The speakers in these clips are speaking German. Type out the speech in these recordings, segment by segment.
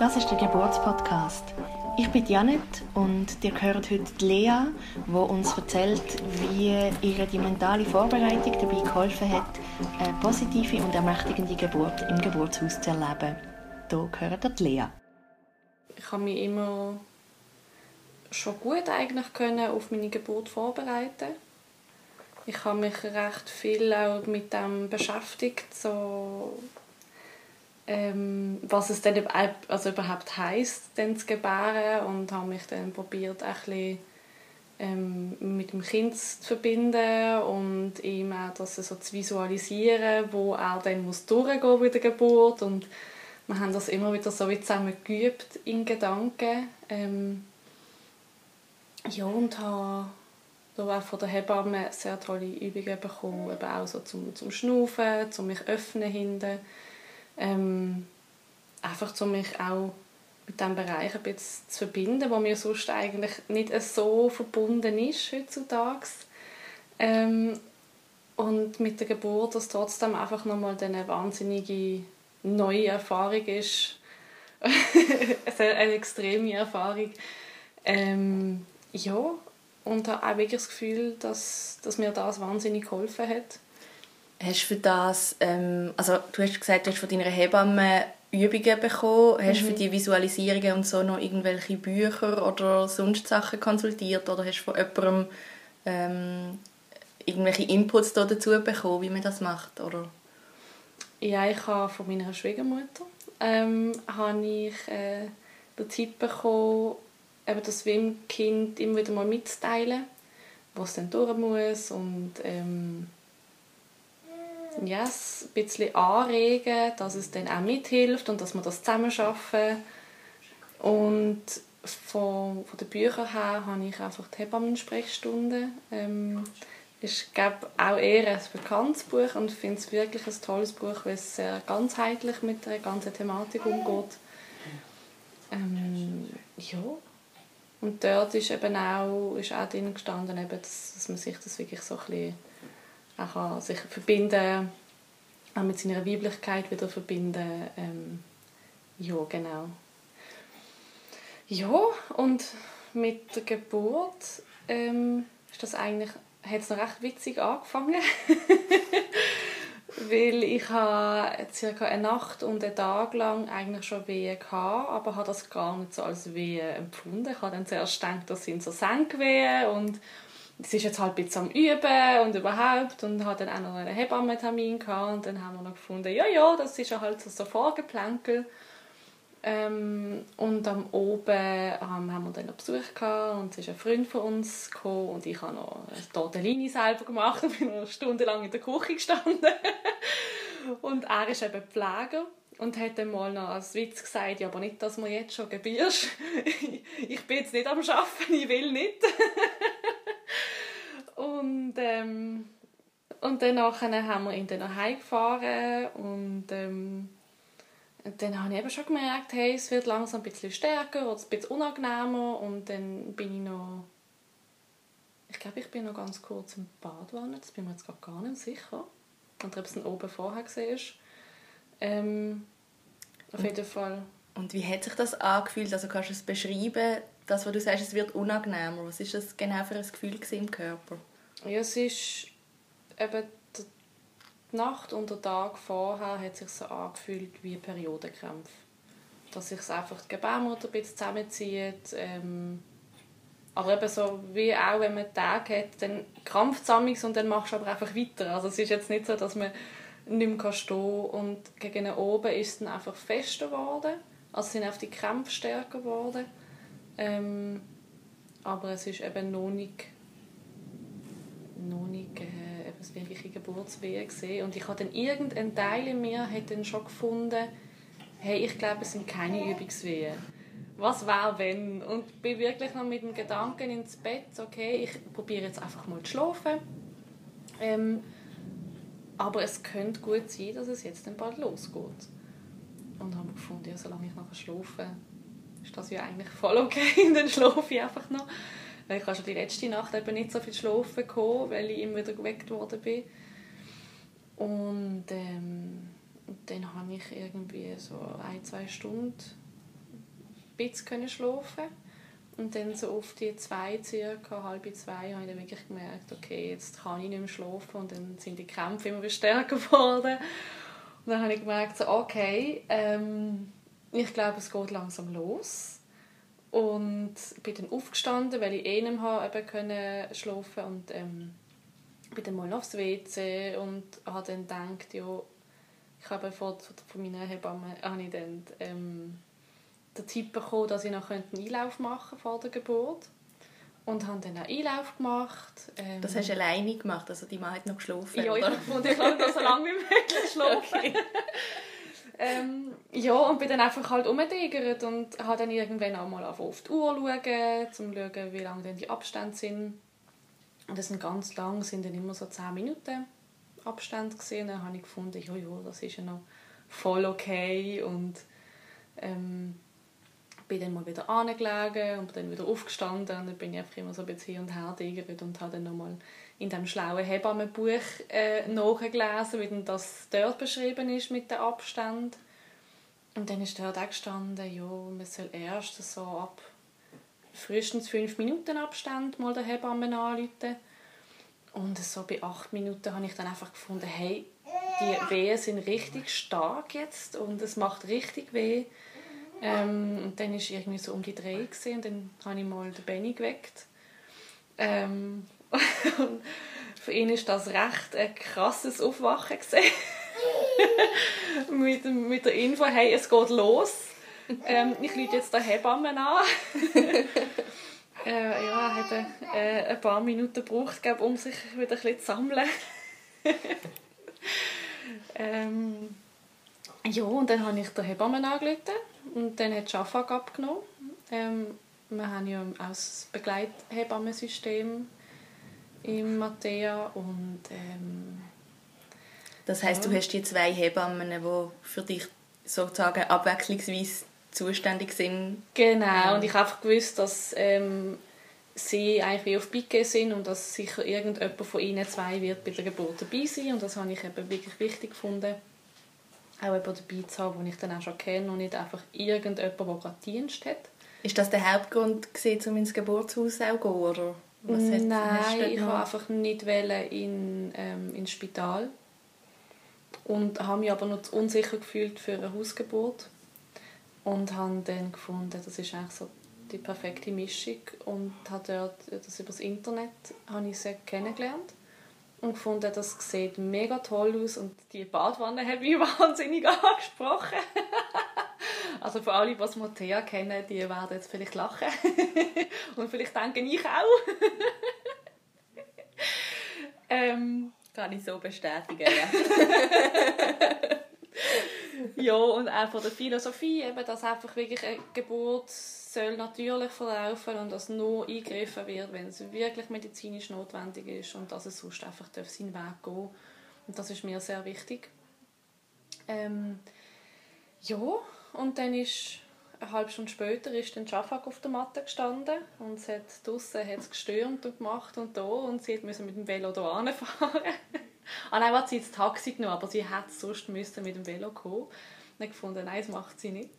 Das ist der Geburtspodcast. Ich bin Janet und ihr hört heute Lea, die uns erzählt, wie ihr die mentale Vorbereitung dabei geholfen hat, eine positive und ermächtigende Geburt im Geburtshaus zu erleben. Hier gehört Lea. Ich habe mich immer schon gut eigentlich können auf meine Geburt vorbereiten. Ich habe mich recht viel auch mit dem beschäftigt, so was es denn also überhaupt heißt, denn zu gebären und habe mich dann probiert, ein ähm, mit dem Kind zu verbinden und ihm auch das so zu visualisieren, wo er dann muss durchgehen bei der Geburt und wir haben das immer wieder so wie zusammen geübt in Gedanken. Ähm, ja, und habe auch von der Hebamme sehr tolle Übungen bekommen, eben auch so zum, zum Schnaufen, zum mich öffnen hinten ähm, einfach um mich auch mit diesem Bereich ein bisschen zu verbinden, wo mir sonst eigentlich nicht so verbunden ist heutzutage. Ähm, und mit der Geburt, dass trotzdem einfach nochmal eine wahnsinnige neue Erfahrung ist. eine extreme Erfahrung. Ähm, ja, und habe auch wirklich das Gefühl, dass, dass mir das wahnsinnig geholfen hat. Hast du für das, ähm, also du hast gesagt, du hast von deiner Hebamme Übungen bekommen. Hast du für mhm. die Visualisierungen und so noch irgendwelche Bücher oder sonst Sachen konsultiert oder hast du von jemandem ähm, irgendwelche Inputs dazu bekommen, wie man das macht? Oder? Ja, ich habe von meiner Schwiegermutter ähm, habe ich äh, den Tipp bekommen, eben das dem Kind immer wieder mal mitzuteilen, was dann durch muss und ähm, yes, ein bisschen anregen, dass es dann auch mithilft und dass wir das zusammen schaffen. Und von, von den Büchern her habe ich einfach die Hebammen-Sprechstunde. Ähm, ist glaube auch eher ein bekanntes Buch und finde es wirklich ein tolles Buch, weil es sehr ganzheitlich mit der ganzen Thematik umgeht. Ähm, ja. Und dort ist eben auch, ist auch drin gestanden, eben, dass, dass man sich das wirklich so ein bisschen er sich verbinden, auch mit seiner Weiblichkeit wieder verbinden. Ähm, ja, genau. Ja, und mit der Geburt ähm, ist das eigentlich, hat es noch recht witzig angefangen. Weil ich habe circa eine Nacht und einen Tag lang eigentlich schon Wehen gehabt, aber habe das gar nicht so als Wehen empfunden. Ich habe dann zuerst gedacht, das sind so Senkwehen und es ist jetzt halt ein bisschen am Üben und überhaupt und hat dann auch noch einen Hebammentermin gehabt und dann haben wir noch gefunden, ja, ja, das ist ja halt so, so Vorgeplänkel. Ähm, und am Oben ähm, haben wir dann noch Besuch gehabt und es ist ein Freund von uns gekommen und ich habe noch eine Tortellini selber gemacht und bin noch stundenlang in der Küche gestanden. und er ist eben Pfleger und hat dann mal noch als Witz gesagt, ja, aber nicht, dass du jetzt schon gebierst. ich bin jetzt nicht am Arbeiten, ich will nicht. Und, ähm, und danach haben wir ihn dann nach Hause gefahren und ähm, dann habe ich eben schon gemerkt, hey, es wird langsam ein bisschen stärker oder ein bisschen unangenehmer und dann bin ich noch ich glaube, ich bin noch ganz kurz im Bad gewesen. das bin mir jetzt gar nicht sicher. Und ob es dann oben vorher gesehen ist. Ähm, auf jeden Fall. Und wie hat sich das angefühlt? Also kannst du es beschreiben, das, was du sagst, es wird unangenehmer. Was ist das genau für ein Gefühl im Körper? Ja, es ist eben die Nacht und der Tag vorher hat sich so angefühlt wie Periodenkrämpfe. Dass sich einfach die Gebärmutter ein bisschen zusammenzieht. Ähm, aber eben so, wie auch wenn man Tage hat, dann krampft es und dann machst du aber einfach weiter. Also es ist jetzt nicht so, dass man nicht mehr stehen kann. Und gegen oben ist es dann einfach fester geworden. Also sind auch die Krämpfe stärker geworden. Ähm, aber es ist eben noch nicht noch nicht äh, etwas wirkliche Geburtswehen gesehen. Und ich habe dann irgendein Teil in mir hat dann schon gefunden, hey, ich glaube, es sind keine Übungswehen. Was wäre, wenn? Und bin wirklich noch mit dem Gedanken ins Bett, okay, ich probiere jetzt einfach mal zu schlafen. Ähm, aber es könnte gut sein, dass es jetzt dann bald losgeht. Und habe gefunden, ja, solange ich nachher schlafe, ist das ja eigentlich voll okay. Und dann schlafe ich einfach noch. Ich habe schon die letzte Nacht eben nicht so viel schlafen gekommen, weil ich immer wieder geweckt worden bin. Und, ähm, dann habe ich ich irgendwie so ein, zwei Stunden ein bisschen schlafen und dann so auf die zwei, circa halb zwei, habe ich dann wirklich gemerkt, okay, jetzt kann ich nicht mehr schlafen und dann sind die Kämpfe immer stärker geworden. Und dann habe ich gemerkt, so, okay, ähm, ich glaube, es geht langsam los. Und bin dann aufgestanden, weil ich eh nicht mehr können schlafen und ähm, bin dann mal aufs WC und habe dann gedacht, ja, ich habe von, von meiner Hebamme habe ich dann, ähm, den Tipp bekommen, dass ich noch einen Einlauf machen vor der Geburt und habe dann einen Einlauf gemacht. Ähm, das hast du alleine gemacht, also die Mann hat noch geschlafen, Ja, ich, habe noch so lange wie möglich schlafen. Okay. ähm, ja, und bin dann einfach halt umgetigert und habe dann irgendwann auch mal auf die Uhr schauen, um zu schauen, wie lange denn die Abstände sind. Und das sind ganz lang, sind dann immer so 10 Minuten Abstand gesehen. Dann habe ich gefunden, ja, ja, das ist ja noch voll okay und ähm, bin dann mal wieder angelegen und dann wieder aufgestanden und dann bin ich einfach immer so ein bisschen hin und her tigert und habe dann nochmal in dem schlauen Hebammenbuch äh, nachgelesen, wie das dort beschrieben ist mit dem Abstand. Und dann ist dort auch gestanden, ja, man soll erst so ab frühestens fünf Minuten Abstand mal der Hebamme anrufen. Und so bei acht Minuten habe ich dann einfach gefunden, hey, die Wehen sind richtig stark jetzt und es macht richtig weh. Ähm, und dann war ich irgendwie so um die drei und dann habe ich mal den Benny geweckt. Ähm, für ihn war das recht ein krasses Aufwachen. mit, mit der Info, hey, es geht los. Ähm, ich rufe jetzt den Hebammen an. äh, ja, hat äh, ein paar Minuten gebraucht, glaub, um sich wieder ein bisschen zu sammeln. ähm, ja, und dann habe ich den Hebammen angerufen und dann hat Schafag abgenommen. Ähm, wir haben ja auch das Begleithebammensystem im Mattea und ähm, das heißt, ja. du hast die zwei Hebammen, die für dich sozusagen abwechslungsweise zuständig sind. Genau, und ich habe einfach gewusst, dass ähm, sie eigentlich wie auf Pike sind und dass sicher irgendjemand von ihnen zwei wird bei der Geburt dabei sein und das habe ich eben wirklich wichtig gefunden auch jemanden dabei zu haben, den ich dann auch schon kenne und nicht einfach irgendjemand, der gerade Dienst hat. Ist das der Hauptgrund, gewesen, um ins Geburtshaus zu gehen, oder? Was Nein, ich wollte einfach nicht in, ähm, ins Spital und habe mich aber noch zu unsicher gefühlt für eine Hausgeburt und habe dann gefunden, das ist eigentlich so die perfekte Mischung und habe dort das über das Internet habe ich sehr kennengelernt und gefunden, das sieht mega toll aus und die Badwanne hat mich wahnsinnig angesprochen. also für alle, die das Motea kennen, die werden jetzt vielleicht lachen und vielleicht denken ich auch. ähm, Kann ich so bestätigen, ja. ja, und auch von der Philosophie, eben, dass einfach wirklich eine Geburt soll natürlich verlaufen und dass nur eingegriffen wird, wenn es wirklich medizinisch notwendig ist und dass es sonst einfach seinen Weg gehen Und das ist mir sehr wichtig. Ähm, ja, und dann ist eine halbe Stunde später ist dann Schafak auf der Matte gestanden und es hat draussen hat's gestürmt und gemacht und da und sie musste mit dem Velo hier fahren. ah nein, hat sie jetzt Taxi genommen, aber sie hätte sonst mit dem Velo kommen. Ich gefunden, nein, das macht sie nicht.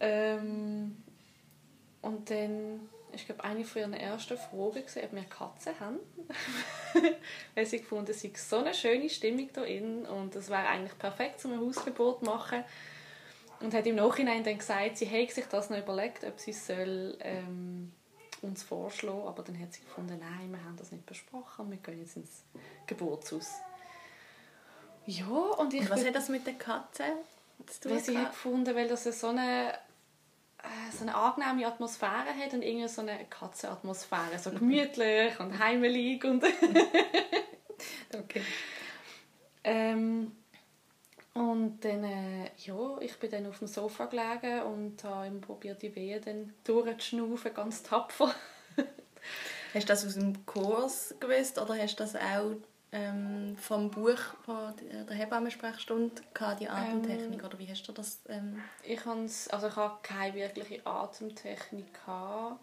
Ähm, und dann ich glaube, eine von ihren ersten Fragen war, ob wir Katzen haben. Weil sie gefunden, es sei so eine schöne Stimmung hier drin und es wäre eigentlich perfekt, um ein Hausgeburt zu machen. Und hat im Nachhinein dann gesagt, sie hätte sich das noch überlegt, ob sie soll, ähm, uns vorschlagen aber dann hat sie gefunden, nein, wir haben das nicht besprochen, wir gehen jetzt ins Geburtshaus. Ja, und ich... Und was hat das mit der Katze zu tun? Weil sie hat gefunden, weil das so eine äh, so eine angenehme Atmosphäre hat und irgendwie so eine Katzenatmosphäre, so gemütlich und heimelig und okay. Ähm, und dann, äh, ja, ich bin dann auf dem Sofa gelegen und habe probiert, die Wehen dann durchzuschnaufen, ganz tapfer. hast du das aus dem Kurs gewusst oder hast du das auch ähm, vom Buch von der Hebammensprechstunde die Atemtechnik ähm, oder wie hast du das? Ähm? Ich also ich habe keine wirkliche Atemtechnik gehabt.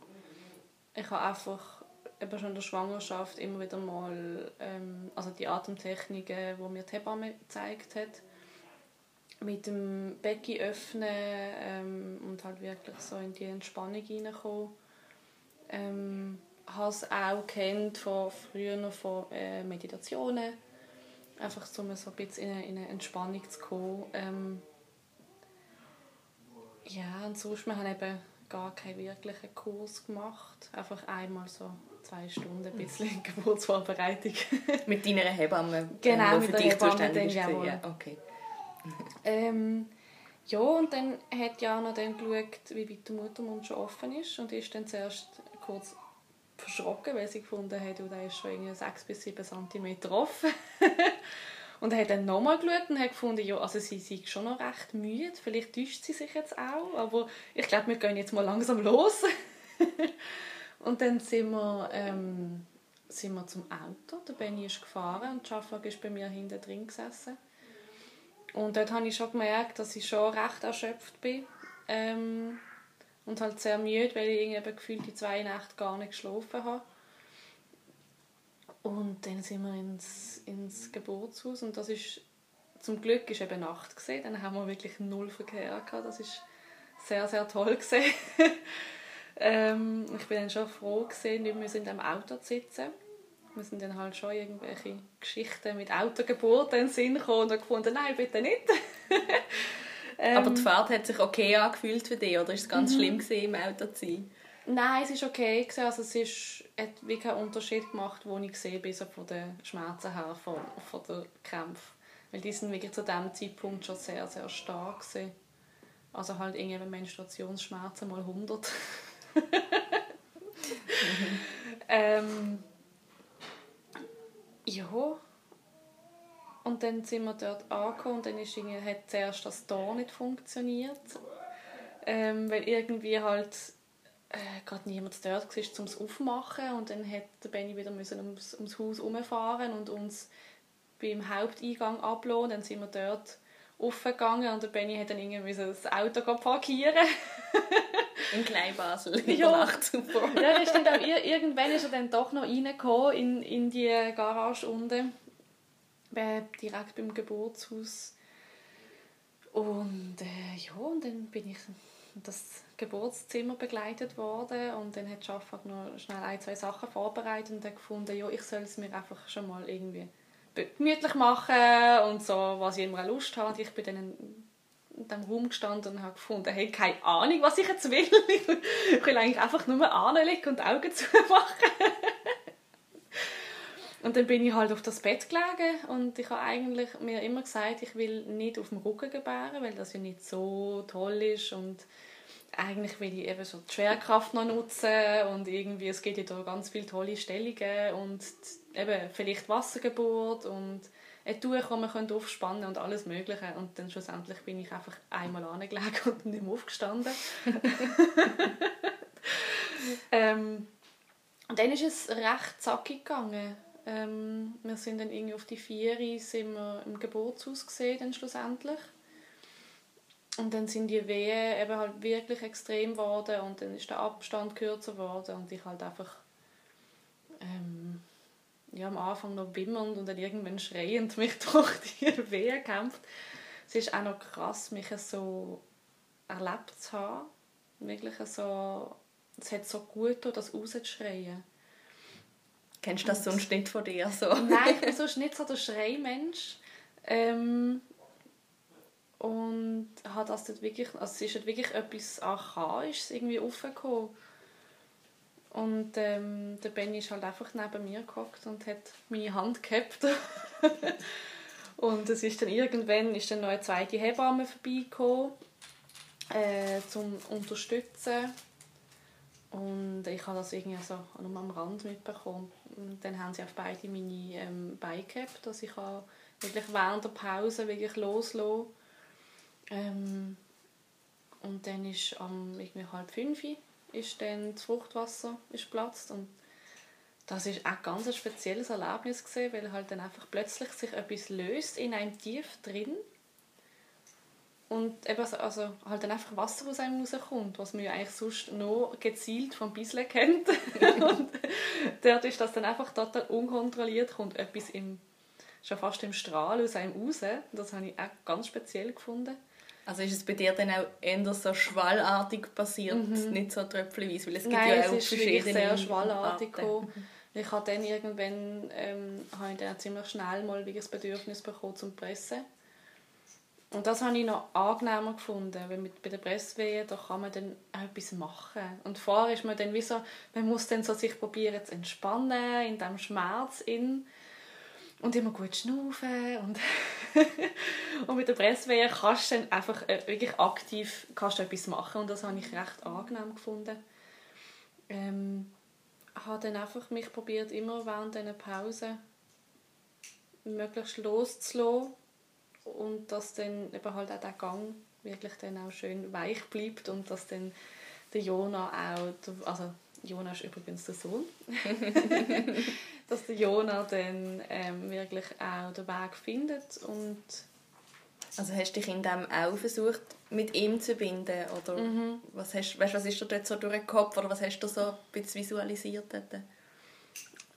Ich habe einfach eben schon in der Schwangerschaft immer wieder mal ähm, also die Atemtechniken, die mir die Hebamme gezeigt hat, mit dem Becken öffnen ähm, und halt wirklich so in die Entspannung reinkommen. Ähm, habe es auch kennt von früher noch von äh, Meditationen. Einfach um so ein bisschen in eine, in eine Entspannung zu kommen. Ähm, ja, und sonst, wir haben eben gar keinen wirklichen Kurs gemacht. Einfach einmal so zwei Stunden ein bisschen Geburtsvorbereitung. mit deiner Hebamme? Genau, mit der Hebamme. Dann, ja, okay. Ähm, ja, und dann hat Jana dann geschaut, wie weit der Muttermund schon offen ist und ist dann zuerst kurz verschrocken, weil sie gefunden hat, oh, der ist schon irgendwie 6 bis 7 cm offen. und hat dann nochmal geschaut und hat gefunden, ja, also sie ist schon noch recht müde, vielleicht täuscht sie sich jetzt auch, aber ich glaube, wir gehen jetzt mal langsam los. und dann sind wir, ähm, sind wir zum Auto, der Benny ist gefahren und Schaflag ist bei mir hinten drin gesessen. Und dort habe ich schon gemerkt, dass ich schon recht erschöpft bin. Ähm, und halt sehr müde, weil ich irgendwie gefühlt die zwei Nächte gar nicht geschlafen habe. Und dann sind wir ins, ins Geburtshaus und das ist zum Glück ist eben Nacht gesehen. Dann haben wir wirklich null Verkehr gehabt. Das ist sehr sehr toll gesehen. ähm, ich bin dann schon froh gesehen, nicht mehr in dem Auto zu sitzen. Wir sind dann halt schon irgendwelche Geschichten mit Autogeburt in den Sinn gekommen und gefunden, nein bitte nicht. Ähm, Aber die Fahrt hat sich okay angefühlt für dich, oder war es ganz mhm. schlimm gewesen, im Auto zu sein? Nein, es war okay. Gewesen. Also es ist, hat wirklich keinen Unterschied gemacht, wo ich gesehen bin, so von den Schmerzen her, von, von den Kämpfen. Weil die sind wirklich zu diesem Zeitpunkt schon sehr, sehr stark gewesen. Also halt irgendwie Menstruationsschmerzen mal 100. mhm. ähm, ja, und dann sind wir dort angekommen und dann ist irgendwie, hat zuerst das Tor nicht funktioniert. Ähm, weil irgendwie halt äh, gerade niemand dort war, um es aufzumachen. Und dann der Benny wieder müssen ums, ums Haus herumfahren und uns beim Haupteingang ablassen. Dann sind wir dort aufgegangen und der Benny hat dann irgendwie das Auto parkieren In Kleinbasel, in ja. Nacht super. ja, das stimmt auch. Irgendwann ist er dann doch noch reingekommen in, in die Garage unten direkt beim Geburtshaus. Und äh, ja, und dann bin ich in das Geburtszimmer begleitet worden und dann hat Schaffak noch schnell ein, zwei Sachen vorbereitet und dann gefunden, ja, ich soll es mir einfach schon mal irgendwie gemütlich machen und so, was ich immer Lust. Und ich bin dann in diesem Raum gestanden und habe gefunden, hey, keine Ahnung, was ich jetzt will. ich will eigentlich einfach nur anlegen und Augen zumachen. Und dann bin ich halt auf das Bett gelegen und ich habe eigentlich mir immer gesagt, ich will nicht auf dem Rücken gebären, weil das ja nicht so toll ist und eigentlich will ich eben so die Schwerkraft noch nutzen und irgendwie, es gibt ja da ganz viele tolle Stellungen und eben vielleicht Wassergeburt und ein Tuch, das man aufspannen und alles mögliche und dann schlussendlich bin ich einfach einmal angelegt und nicht mehr aufgestanden. ähm, und dann ist es recht zackig gegangen ähm, wir sind dann irgendwie auf die vier sind wir im Geburtshaus gesehen dann schlussendlich. Und dann sind die Wehen eben halt wirklich extrem geworden und dann ist der Abstand kürzer geworden und ich halt einfach ähm, ja, am Anfang noch wimmernd und dann irgendwann schreiend mich durch die Wehen kämpft. Es ist auch noch krass, mich so erlebt zu haben. Wirklich so, es hat so gut getan, das rauszuschreien. Kennst du das sonst nicht von dir? So? Nein, ich bin sonst nicht so der Schreimensch. Ähm, und hat das dort wirklich, also es ist halt wirklich etwas Archaisches irgendwie aufgekommen. Und ähm, der Benny ist halt einfach neben mir gehockt und hat meine Hand gehabt. und es ist dann irgendwann ist dann noch eine zweite Hebamme vorbeigekommen, äh, zum unterstützen. Und ich habe das irgendwie so nur am Rand mitbekommen. Und dann haben sie auf beide meine ähm, Beine gehabt, dass ich wirklich während der Pause wirklich loslassen ähm, Und dann ist am irgendwie halb fünf ist dann das Fruchtwasser ist platzt und das ist auch ganz ein spezielles Erlebnis gewesen, weil halt dann einfach plötzlich sich etwas löst in einem tief drin und eben also halt dann einfach Wasser aus einem rauskommt, was man ja eigentlich sonst nur gezielt vom Bisle kennt. und dort ist das dann einfach total unkontrolliert, kommt etwas im schon fast im Strahl aus einem raus. Das habe ich auch ganz speziell gefunden. Also ist es bei dir dann auch eher so schwallartig passiert, mhm. nicht so tröpfchenweise? Weil es gibt Nein, ja auch es ist sehr schwallartig. Ich habe dann irgendwann ähm, habe ich dann ziemlich schnell mal wie das Bedürfnis bekommen zum Pressen. Und das habe ich noch angenehmer gefunden, weil mit, bei der Presswehe da kann man dann auch etwas machen. Und vorher ist man dann wie so, man muss dann so sich probieren zu entspannen in diesem Schmerz in und immer gut schnaufen und, und mit der Presswehe kannst du dann einfach äh, wirklich aktiv kannst du etwas machen und das habe ich recht angenehm gefunden. Ähm, habe dann einfach mich probiert immer während dieser Pause möglichst loszulassen und dass dann eben halt auch der Gang wirklich dann auch schön weich bleibt und dass dann der Jona auch, also Jona ist übrigens der Sohn, dass der Jona dann ähm, wirklich auch den Weg findet und also hast du dich in dem auch versucht, mit ihm zu binden? Oder mhm. was, hast, weißt, was ist dir dort so durch den Kopf? Oder was hast du so ein bisschen visualisiert dort?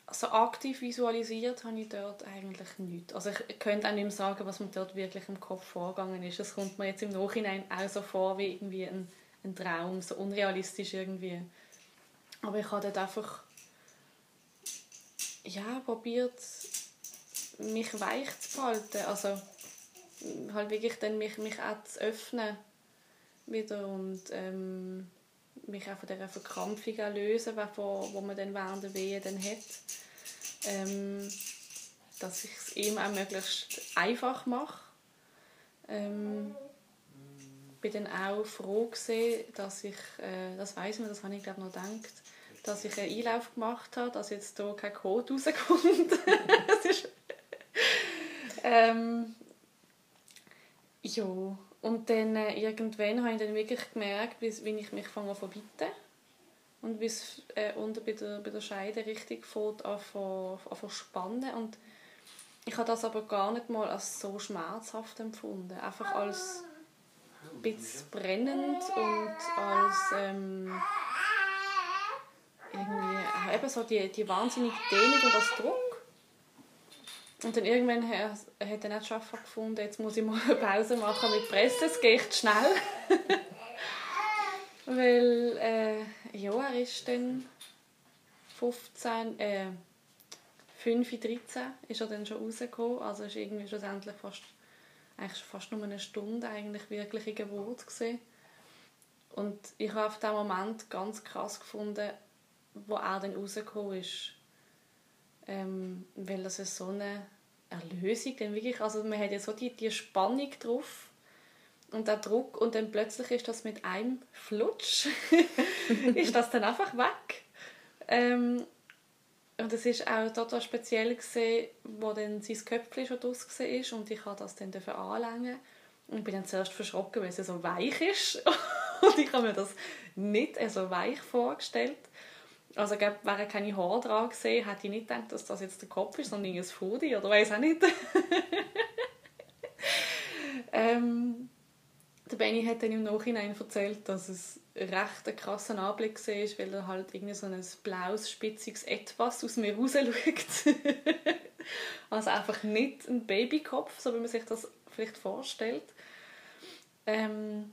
Also aktiv visualisiert habe ich dort eigentlich nichts. Also ich könnte auch nicht mehr sagen, was mir dort wirklich im Kopf vorgegangen ist. Es kommt mir jetzt im Nachhinein auch so vor wie irgendwie ein, ein Traum, so unrealistisch irgendwie. Aber ich habe dort einfach ja, probiert, mich weich zu halten. Also halt wirklich dann mich, mich auch zu öffnen wieder und ähm, mich auch von dieser Verkrampfung lösen, die wo man dann während der Wehe dann hat. Ähm, dass ich es ihm auch möglichst einfach mache. Ähm, bin dann auch froh gewesen, dass ich, äh, das weiß man, das habe ich glaube noch gedacht, dass ich einen Einlauf gemacht habe, dass jetzt hier kein Code rauskommt. das ist, ähm, ja, und dann äh, irgendwann habe ich dann wirklich gemerkt, wie, wie ich mich fange zu bitten. Und wie es äh, unter bei der, bei der Scheide richtig fängt an zu spannen. Und ich habe das aber gar nicht mal als so schmerzhaft empfunden, einfach als ein bisschen brennend und als ähm, irgendwie eben so die, die wahnsinnige Dehnung und das Druck und dann irgendwann hat er nicht Schaffer gefunden, jetzt muss ich mal eine Pause machen mit Presse, es geht schnell. Weil, äh, ja, er ist dann 15, äh, 5, 13 ist er dann schon rausgekommen. Also ist irgendwie schlussendlich fast, eigentlich fast nur eine Stunde eigentlich wirkliche Geburt gewesen. Und ich habe auf diesen Moment ganz krass gefunden, wo er dann rausgekommen ist ähm, weil das ist so eine Erlösung dann wirklich, also man hat ja so die, die Spannung drauf und der Druck und dann plötzlich ist das mit einem Flutsch ist das dann einfach weg. Ähm, und es ist auch total speziell gesehen, wo dann sein Köpfchen schon draus war und ich habe das dann anlängen und bin dann zuerst verschrocken, weil es so weich ist. Und ich habe mir das nicht so weich vorgestellt also ich glaube, wäre keine Haare dran gesehen, hätte ich nicht gedacht, dass das jetzt der Kopf ist, sondern ein Foodie oder weiß auch nicht. ähm, der Benny hat dann im Nachhinein erzählt, dass es recht ein krasser Anblick war, weil er halt irgendwie so ein blaues, spitziges Etwas aus mir raus schaut. also einfach nicht ein Babykopf, so wie man sich das vielleicht vorstellt. Ähm,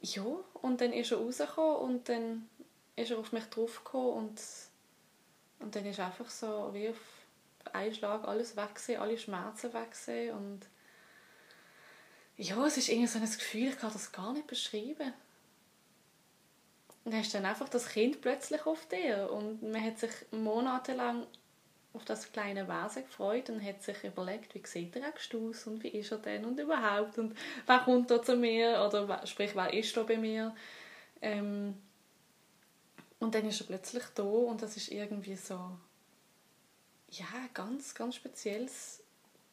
ja, und dann ist er rausgekommen und dann ist er auf mich draufgekommen und, und dann ist einfach so wie auf einen Schlag alles weg alle Schmerzen weg und ja, es ist irgendwie so ein Gefühl, ich kann das gar nicht beschreiben. Und dann hast dann einfach das Kind plötzlich auf dir und man hat sich monatelang auf das kleine Wesen gefreut und hat sich überlegt, wie sieht er aus und wie ist er denn und überhaupt und wer kommt da zu mir oder sprich, wer ist da bei mir. Ähm, und dann ist er plötzlich da und das ist irgendwie so, ja, ganz, ganz spezielles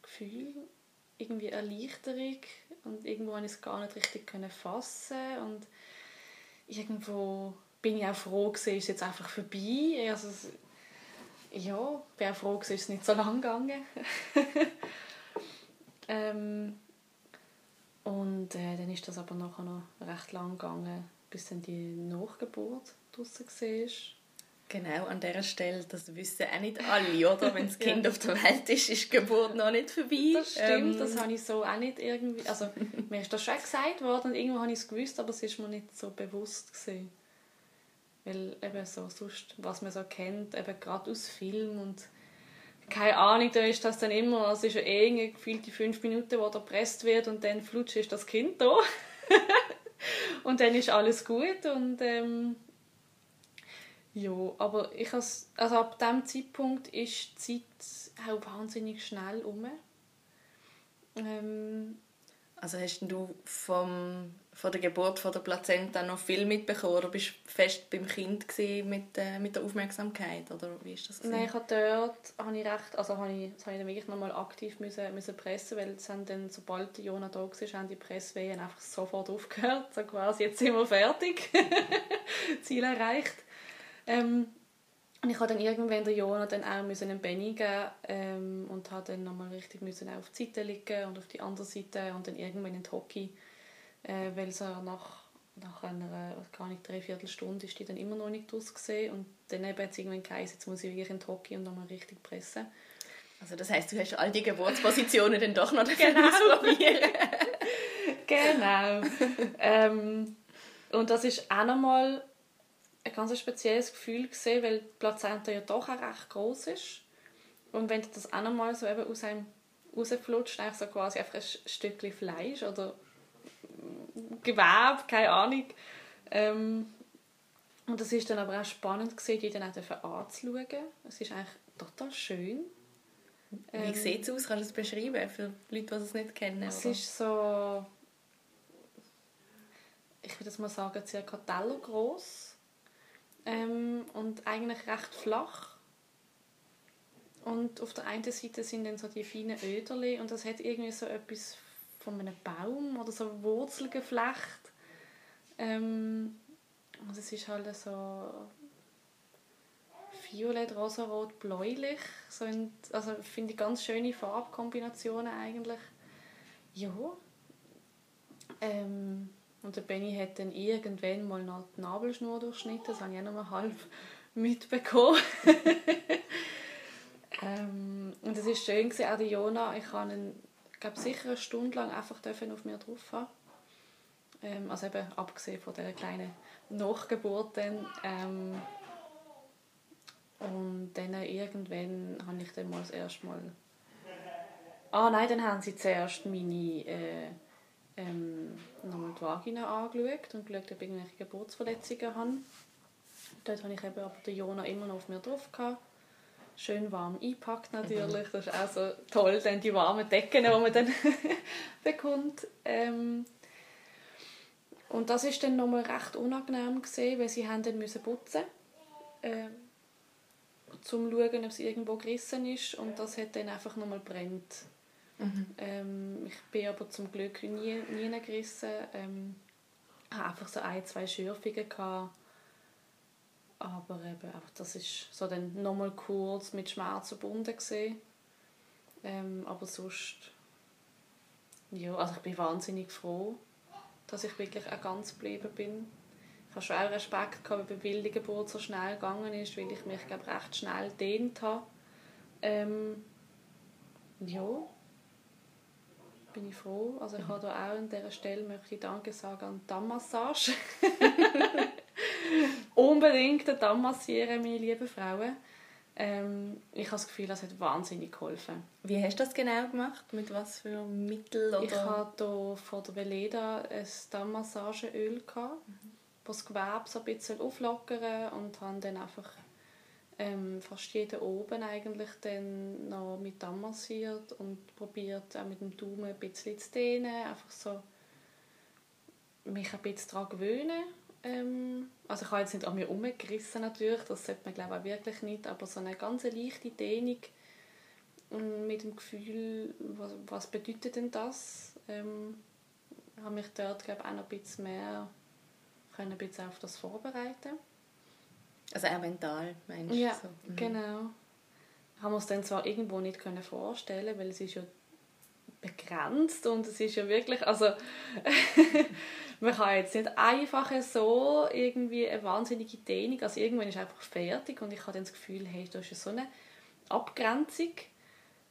Gefühl, irgendwie Erleichterung und irgendwo konnte ich es gar nicht richtig fassen und irgendwo bin ich auch froh gewesen, ist jetzt einfach vorbei. Also, ja, bin auch froh gewesen, ist es nicht so lang gegangen. ähm, und äh, dann ist das aber nachher noch recht lang gegangen, bis dann die Nachgeburt draussen war. Genau, an dieser Stelle, das wissen auch nicht alle, oder? Wenn das Kind ja. auf der Welt ist, ist die Geburt noch nicht vorbei. Das stimmt, ähm. das habe ich so auch nicht irgendwie... Also, mir ist das schon gesagt worden und irgendwo habe ich es gewusst, aber es ist mir nicht so bewusst gewesen. Weil eben so sonst, was man so kennt, eben gerade aus Film und keine Ahnung, da ist das dann immer, es ist ja eh gefühlt die fünf Minuten, wo erpresst wird und dann flutscht ist das Kind da. und dann ist alles gut und ähm, ja, aber ich has, also ab dem Zeitpunkt ist die Zeit auch wahnsinnig schnell um. Ähm, also hast du vom, von der Geburt von der Plazenta noch viel mitbekommen oder bist du fest beim Kind mit, äh, mit der Aufmerksamkeit oder wie ist das gewesen? Nein, ich habe dort habe ich recht, also habe ich, das habe ich dann wirklich nochmal aktiv müssen, müssen pressen, weil es dann, sobald Jona da war, haben die Presswehen einfach sofort aufgehört, so quasi, jetzt sind wir fertig, Ziel erreicht. Ähm, und ich habe dann irgendwann der Jona dann auch müssen einen Benny geben ähm, und habe dann nochmal richtig müssen auf die Seite liegen und auf die andere Seite und dann irgendwann in die Hockey, äh, weil so nach, nach einer, gar nicht dreiviertel Stunde ist die dann immer noch nicht ausgesehen und dann eben hat es irgendwann geheißen, jetzt muss ich wirklich in die Hockey und nochmal richtig pressen. Also das heißt, du hast all die Geburtspositionen dann doch noch genau. ausprobieren. genau. ähm, und das ist auch nochmal ein ganz spezielles Gefühl gesehen, weil die Plazenta ja doch auch recht groß ist. Und wenn das auch nochmal so eben aus einem rausflutscht, eigentlich so quasi einfach ein Stückchen Fleisch oder Gewebe, keine Ahnung. Ähm, und das ist dann aber auch spannend gesehen, die dann auch anzuschauen. Es ist eigentlich total schön. Wie ähm, sieht es aus? Kannst du es beschreiben für Leute, die es nicht kennen? Es oder? ist so, ich würde mal sagen, circa Teller groß ähm, und eigentlich recht flach. Und auf der einen Seite sind dann so die feinen Öderli und das hat irgendwie so etwas von einem Baum oder so Wurzelgeflecht. Ähm, und es ist halt so violett, rosarot, bläulich. So in, also finde ich ganz schöne Farbkombinationen eigentlich. Ja. Ähm, und der Benny hat dann irgendwann mal noch die Nabelschnur durchschnitten. Das habe ich auch noch mal halb mitbekommen. ähm, und es war schön, gewesen, auch die Jona, ich habe ihn, glaube sicher eine Stunde lang einfach auf mir drauf haben. Ähm, also eben abgesehen von dieser kleinen Nachgeburt dann. Ähm, und dann irgendwann habe ich dann mal das erste Mal... Ah nein, dann haben sie zuerst meine... Äh, ähm, nochmal die Vagina angeschaut und geschaut, ob ich irgendwelche Geburtsverletzungen habe. Dort habe ich eben aber den Jona immer noch auf mir drauf gehabt. Schön warm eingepackt natürlich. Das ist auch so toll, dann die warmen Decken, die man dann bekommt. Ähm, und das ist dann nochmal recht unangenehm gesehen, weil sie haben dann müssen putzen ähm, zum schauen, ob es irgendwo gerissen ist und das hat dann einfach nochmal brennt. Mhm. Ähm, ich bin aber zum Glück nie, nie gerissen. Ähm, hatte einfach so ein, zwei Schürfungen. Gehabt. Aber eben, das ist so dann nochmal kurz mit Schmerz verbunden gesehen. Ähm, aber sonst, ja, also ich bin wahnsinnig froh, dass ich wirklich auch ganz geblieben bin. Ich habe schon auch Respekt gehabt, wie die Geburt so schnell gegangen ist, weil ich mich glaube recht schnell dehnt habe. Ähm, ja, bin ich froh. Also ich mhm. habe da auch an dieser Stelle möchte ich Danke sagen an die Dammmassage. Unbedingt eine Damm massieren, meine lieben Frauen. Ähm, ich habe das Gefühl, das hat wahnsinnig geholfen. Wie hast du das genau gemacht? Mit was für Mitteln? Oder? Ich hatte hier von der Veleda ein Dammmassageöl, mhm. das Gewebe so ein bisschen auflockern und habe dann einfach ähm, fast jeden oben eigentlich dann noch mit Damm massiert und probiert auch mit dem Daumen ein bisschen zu dehnen, einfach so mich ein bisschen daran gewöhnen. Ähm, also ich habe jetzt nicht an mir herumgerissen natürlich, das sollte man glaube ich auch wirklich nicht, aber so eine ganz leichte Dehnung mit dem Gefühl, was, was bedeutet denn das? Ähm, habe mich dort glaube ich, auch noch ein bisschen mehr können ein bisschen auf das vorbereiten also auch mental, meinst du? Ja, so. mhm. genau. Haben wir uns dann zwar irgendwo nicht können vorstellen, weil es ist ja begrenzt und es ist ja wirklich, also man kann jetzt nicht einfach so irgendwie eine wahnsinnige Dehnung, also irgendwann ist einfach fertig und ich habe dann das Gefühl, hey, da ist so eine Abgrenzung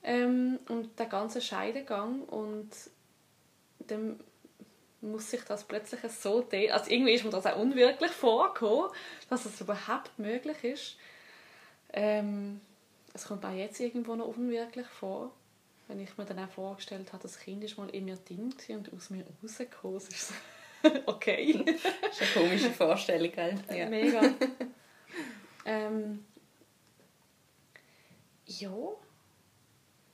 ähm, und der ganze Scheidegang und dann muss sich das plötzlich so dehnen. Also irgendwie ist mir das auch unwirklich vorgekommen, dass das überhaupt möglich ist. Ähm, es kommt auch jetzt irgendwo noch unwirklich vor. Wenn ich mir dann auch vorgestellt habe, das Kind ist mal in mir drin und aus mir rausgekommen. ist so, okay. das ist eine komische Vorstellung, gell? Ja. Mega. ähm, ja,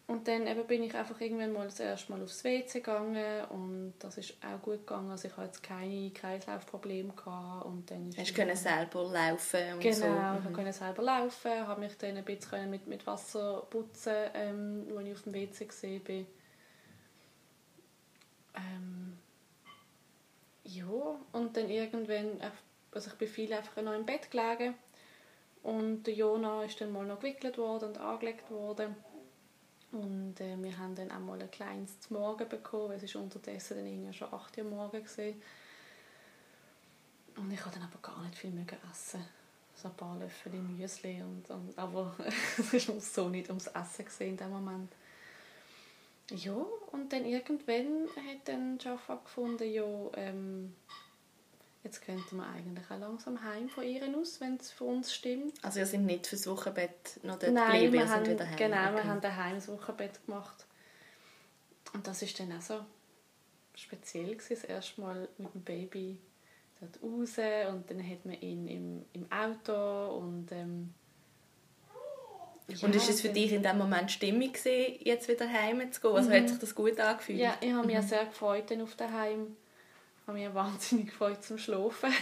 und dann eben bin ich einfach irgendwann mal das erste Mal aufs WC gegangen und das ist auch gut gegangen. Also ich hatte jetzt keine Kreislaufprobleme gehabt und dann ist Hast du selber laufen und genau, so? Genau, ich konnte selber laufen, habe mich dann ein bisschen mit, mit Wasser putzen, ähm, als ich auf dem WC gesehen bin. Ähm, ja, und dann irgendwann, also ich bin viel einfach noch im Bett gelegen und der Jona ist dann mal noch gewickelt worden und angelegt worden. Und äh, wir haben dann auch mal ein kleines zum Morgen bekommen, es war unterdessen dann schon 8 Uhr morgens. Gewesen. Und ich konnte dann aber gar nicht viel mehr essen. So ein paar Löffel Müsli. Und, und, aber es war so nicht ums Essen in dem Moment. Ja, und dann irgendwann hat dann Jaffa gefunden, ja, ähm, Jetzt könnten wir eigentlich auch langsam heim von ihr aus, wenn es für uns stimmt. Also ihr sind nicht fürs Wochenbett noch dort Nein, geblieben, wir haben, wieder heim? Genau, wir haben daheim das Wochenbett gemacht. Und das war dann auch so speziell gewesen, das erste Mal mit dem Baby dort raus und dann hat man ihn im, im Auto und ähm, ja, und ist es für dich in dem Moment stimmig gewesen, jetzt wieder heim zu gehen? Also mhm. hat sich das gut angefühlt? Ja, ich habe mich mhm. sehr gefreut dann auf daheim habe mich wahnsinnig gefreut zum Schlafen.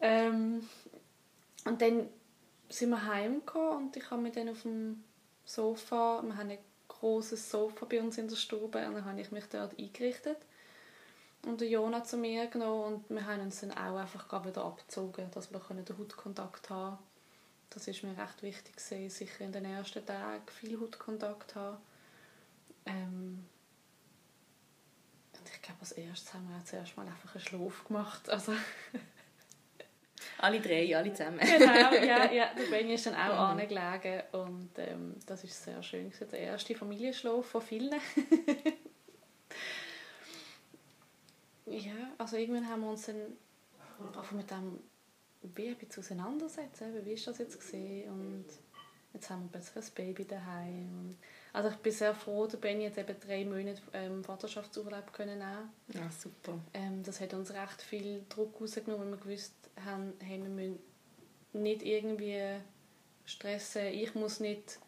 ähm, und dann sind wir heimgekommen und ich habe mich dann auf dem Sofa, wir haben ein großes Sofa bei uns in der Stube und dann habe ich mich dort eingerichtet und der Jona zu mir genommen und wir haben uns dann auch einfach wieder abgezogen, dass wir den Hautkontakt haben Das ist mir recht wichtig sicher in den ersten Tagen viel Hautkontakt haben. Ähm, glaube, als erstes haben wir zuerst mal einfach einen Schlaf gemacht. Also alle drei, alle zusammen. genau, ja, ja. Der Benny ist dann auch mhm. angelegen und ähm, das ist sehr schön. Gewesen. Der erste Familienschlaf von vielen. ja, also irgendwann haben wir uns dann einfach mit dem wie ein bisschen auseinandersetzen. Wie ist das jetzt gesehen und jetzt haben wir plötzlich ein Baby daheim und also ich bin sehr froh, der Benny hat eben drei Monate ähm, Vaterschaftsurlaub können nehmen. Ja, super. Ähm, das hat uns recht viel Druck rausgenommen, weil wir gewusst haben, hey, wir müssen nicht irgendwie stressen, ich muss nicht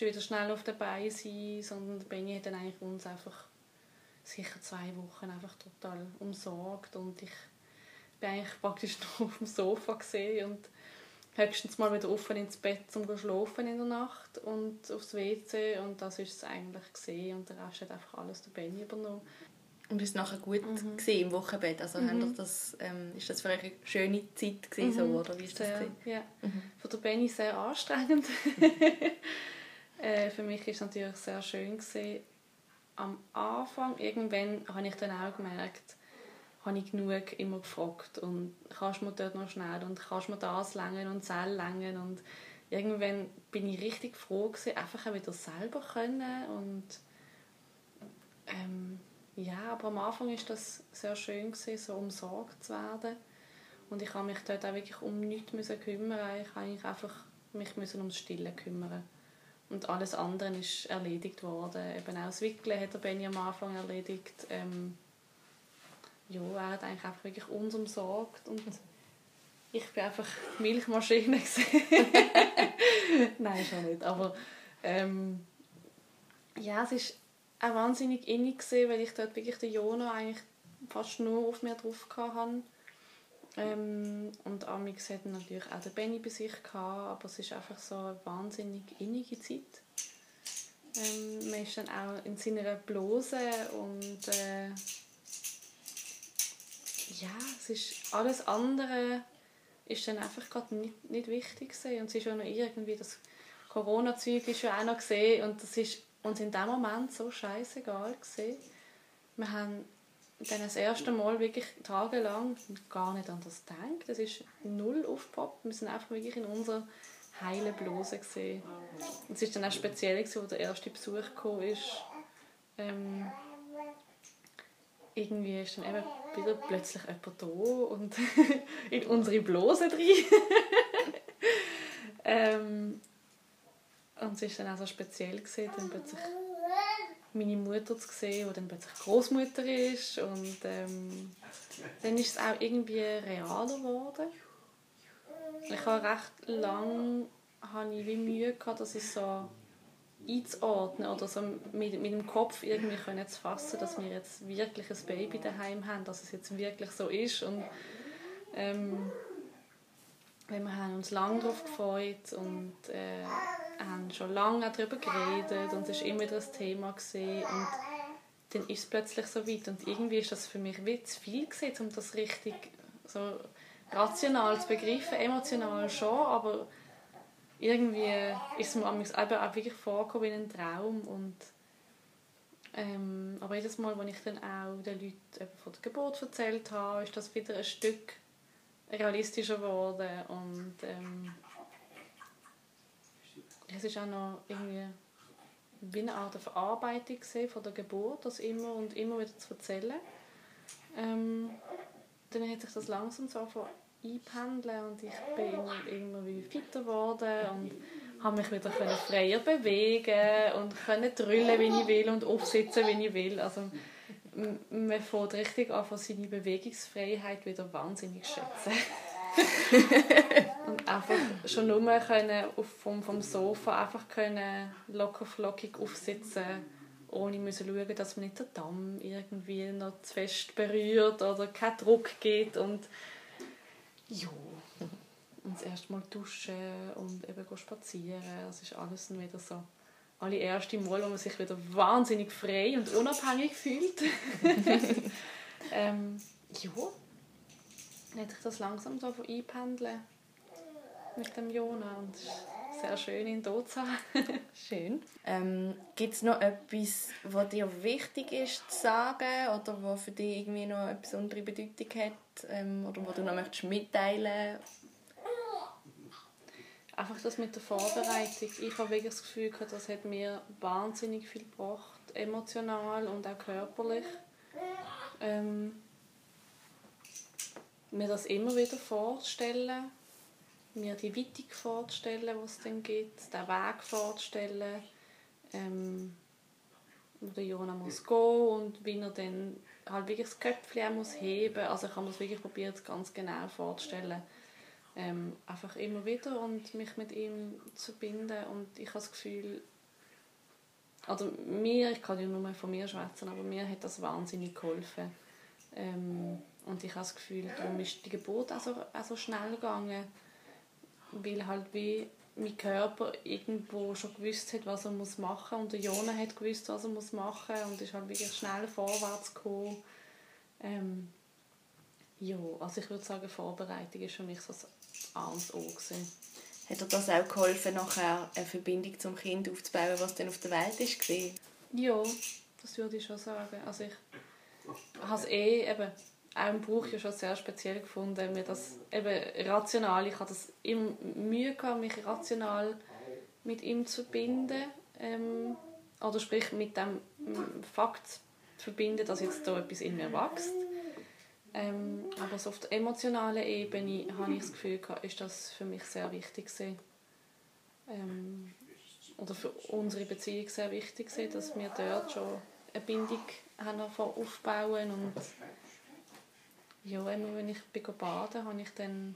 wieder schnell auf den Beinen sein, sondern der Benny hat dann eigentlich uns einfach sicher zwei Wochen einfach total umsorgt und ich bin eigentlich praktisch nur auf dem Sofa gesehen und höchstens mal wieder offen ins Bett zum schlafen in der Nacht und aufs WC und das ist es eigentlich gesehen und der Rest hat einfach alles der Benny übernommen. Und ist es nachher gut mhm. gesehen im Wochenbett? Also mhm. das, ähm, ist das für euch eine schöne Zeit gewesen, so, mhm. oder wie ist das sehr, Ja, mhm. für den Benny sehr anstrengend. äh, für mich ist es natürlich sehr schön gewesen. Am Anfang, irgendwann habe ich dann auch gemerkt, habe ich genug immer gefragt. Und kannst du mir dort noch schnell und kannst du mir das längen und das längen? Und irgendwann bin ich richtig froh gewesen, einfach auch wieder selber können und ähm, ja, aber am Anfang ist das sehr schön gewesen, so umsorgt zu werden. Und ich habe mich dort auch wirklich um nichts müssen kümmern, ich habe mich einfach mich müssen ums Stillen kümmern. Und alles andere ist erledigt worden, eben auch das Wickeln hat der Benny am Anfang erledigt, ähm, ja, er hat eigentlich einfach wirklich uns umsorgt und ich bin einfach Milchmaschine Nein, schon nicht, aber ähm, ja, es ist auch wahnsinnig innig gesehen, weil ich dort wirklich den Jona eigentlich fast nur auf mir drauf hatte. Ähm, und Amix hat natürlich auch den Benny bei sich gehabt, aber es ist einfach so eine wahnsinnig innige Zeit. Ähm, man ist dann auch in seiner Blose und äh, ja, es ist alles andere ist dann einfach gerade nicht, nicht wichtig gewesen. und es ist auch noch irgendwie das Corona-Zeug ist ja auch noch gesehen und das ist uns in dem Moment so scheißegal gewesen. wir haben dann das erste Mal wirklich tagelang gar nicht an das gedacht. Das ist null aufgepoppt. Wir sind einfach wirklich in unserer heilen Bluse gesehen. Und es ist dann auch speziell, als der erste Besuch kam, ist. Ähm, irgendwie ist dann eben wieder plötzlich jemand da und in unsere Bluse drin. ähm, und es war dann auch so speziell, gewesen, dann plötzlich meine Mutter zu sehen, die dann plötzlich Großmutter ist. Und ähm, dann ist es auch irgendwie realer geworden. Ich habe recht lange habe ich wie Mühe gehabt, dass ich so einzuordnen oder so mit, mit dem Kopf irgendwie können zu fassen, dass wir jetzt wirklich ein Baby daheim haben, dass es jetzt wirklich so ist und ähm, wir haben uns lange darauf gefreut und äh, haben schon lange darüber geredet und es war immer wieder ein Thema gewesen. und dann ist es plötzlich so weit und irgendwie ist das für mich wie zu viel gewesen, um das richtig so rational zu begreifen, emotional schon, aber irgendwie ist mir auch wirklich vorgekommen wie ein Traum und ähm, aber jedes Mal, wenn ich dann auch den Leuten von der Geburt erzählt habe, ist das wieder ein Stück realistischer geworden und ähm, es ist auch noch irgendwie wie eine Art Verarbeitung von der Geburt, das immer und immer wieder zu erzählen. Ähm, dann hat sich das langsam so einpendeln und ich bin immer, immer wie fitter geworden und habe mich wieder freier bewegen und können drüllen, wie ich will und aufsitzen, wie ich will. Also man fängt richtig an, seine Bewegungsfreiheit wieder wahnsinnig schätzen. und einfach schon nur können vom, vom Sofa einfach können locker flockig aufsitzen ohne müssen schauen, dass man nicht den Damm irgendwie noch zu fest berührt oder keinen Druck gibt und ja, und das erste Mal duschen und eben spazieren, das ist alles dann wieder so alle erste Mal, wo man sich wieder wahnsinnig frei und unabhängig fühlt. ähm, ja, dann hat sich das langsam so einpendeln mit dem Jona und sehr schön in Doza. schön. Ähm, Gibt es noch etwas, was dir wichtig ist zu sagen oder was für dich irgendwie noch eine besondere Bedeutung hat ähm, oder was du noch möchtest mitteilen Einfach das mit der Vorbereitung. Ich habe wirklich das Gefühl, das hat mir wahnsinnig viel gebracht, emotional und auch körperlich. Ähm, mir das immer wieder vorzustellen mir die Weitung vorzustellen, die es dann gibt, den Weg vorzustellen, ähm, wo der Jona muss gehen und wie er dann halt wirklich das Köpfchen muss heben Also ich habe mir das wirklich probiert, ganz genau vorzustellen. Ähm, einfach immer wieder und mich mit ihm zu binden und ich habe das Gefühl, also mir, ich kann ja nur von mir schwätzen, aber mir hat das wahnsinnig geholfen. Ähm, und ich habe das Gefühl, darum ist die Geburt auch so, auch so schnell gegangen weil halt wie mein Körper irgendwo schon gewusst hat, was er muss machen muss. Und der Jona hat gewusst, was er muss machen muss und ist halt wirklich schnell vorwärts gekommen. Ähm, ja, also ich würde sagen, Vorbereitung ist für mich so ein A und O. Gewesen. Hat dir das auch geholfen, nachher eine Verbindung zum Kind aufzubauen, was dann auf der Welt war? Ja, das würde ich schon sagen. Also ich habe es eh eben auch im Buch ja schon sehr speziell gefunden, mir das eben rational, ich hatte das immer Mühe gehabt, mich rational mit ihm zu verbinden, ähm, oder sprich mit dem ähm, Fakt zu verbinden, dass jetzt da etwas in mir wächst. Ähm, aber so auf der emotionalen Ebene habe ich das Gefühl gehabt, ist das für mich sehr wichtig gewesen. Ähm, oder für unsere Beziehung sehr wichtig gewesen, dass wir dort schon eine Bindung haben aufbauen und ja, immer wenn ich bin baden habe ich dann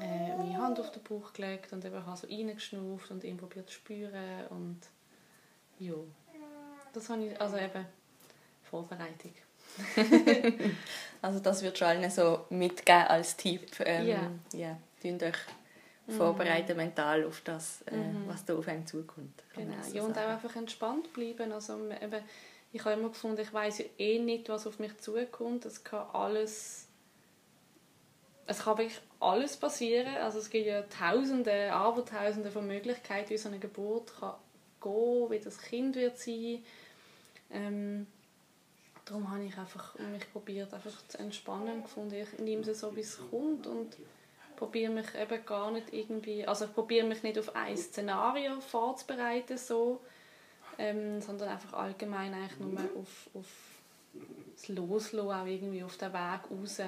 äh, meine Hand auf den Bauch gelegt und eben habe so reingeschnauft und ihn probiert zu spüren und ja, das habe ich, also eben Vorbereitung. also das wird schon allen so mitgeben als Tipp. Ähm, ja. ja. Tun euch vorbereiten mhm. mental auf das, äh, mhm. was da auf einen zukommt. Genau. Ja, und auch einfach entspannt bleiben. Also eben, ich habe immer gefunden, ich weiß ja eh nicht, was auf mich zukommt. Es kann alles, es kann wirklich alles passieren. Also es gibt ja Tausende, Abertausende von Möglichkeiten, wie so eine Geburt kann gehen, wie das Kind wird sein. Ähm, darum habe ich einfach mich probiert einfach zu entspannen gefunden. Ich nehme es so, wie es kommt und probiere mich eben gar nicht irgendwie, also ich probiere mich nicht auf ein Szenario vorzubereiten so, ähm, sondern einfach allgemein eigentlich nur auf, auf das Loslassen, auch irgendwie auf den Weg raus.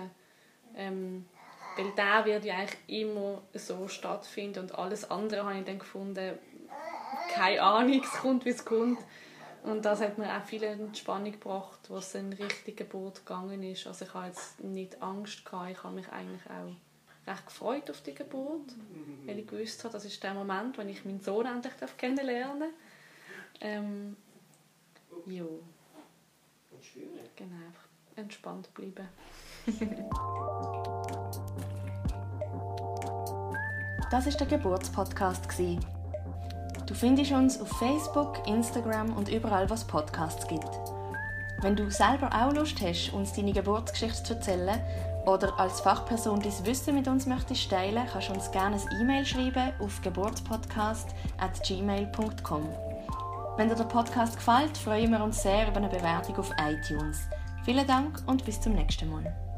Ähm, weil der wird ja eigentlich immer so stattfinden und alles andere habe ich dann gefunden, keine Ahnung, es kommt, wie es kommt. Und das hat mir auch viel Entspannung gebracht, was in Richtung Geburt gegangen ist. Also ich habe jetzt nicht Angst gehabt, ich habe mich eigentlich auch recht gefreut auf die Geburt, weil ich gewusst habe, das ist der Moment, wo ich meinen Sohn endlich kennenlernen darf. Ähm, ja. Genau, einfach entspannt bleiben. das ist der Geburtspodcast. Du findest uns auf Facebook, Instagram und überall, was Podcasts gibt. Wenn du selber auch Lust hast, uns deine Geburtsgeschichte zu erzählen oder als Fachperson dein Wissen mit uns möchtest teilen, kannst du uns gerne ein E-Mail schreiben auf geburtspodcast.gmail.com. Wenn dir der Podcast gefällt, freuen wir uns sehr über eine Bewertung auf iTunes. Vielen Dank und bis zum nächsten Mal.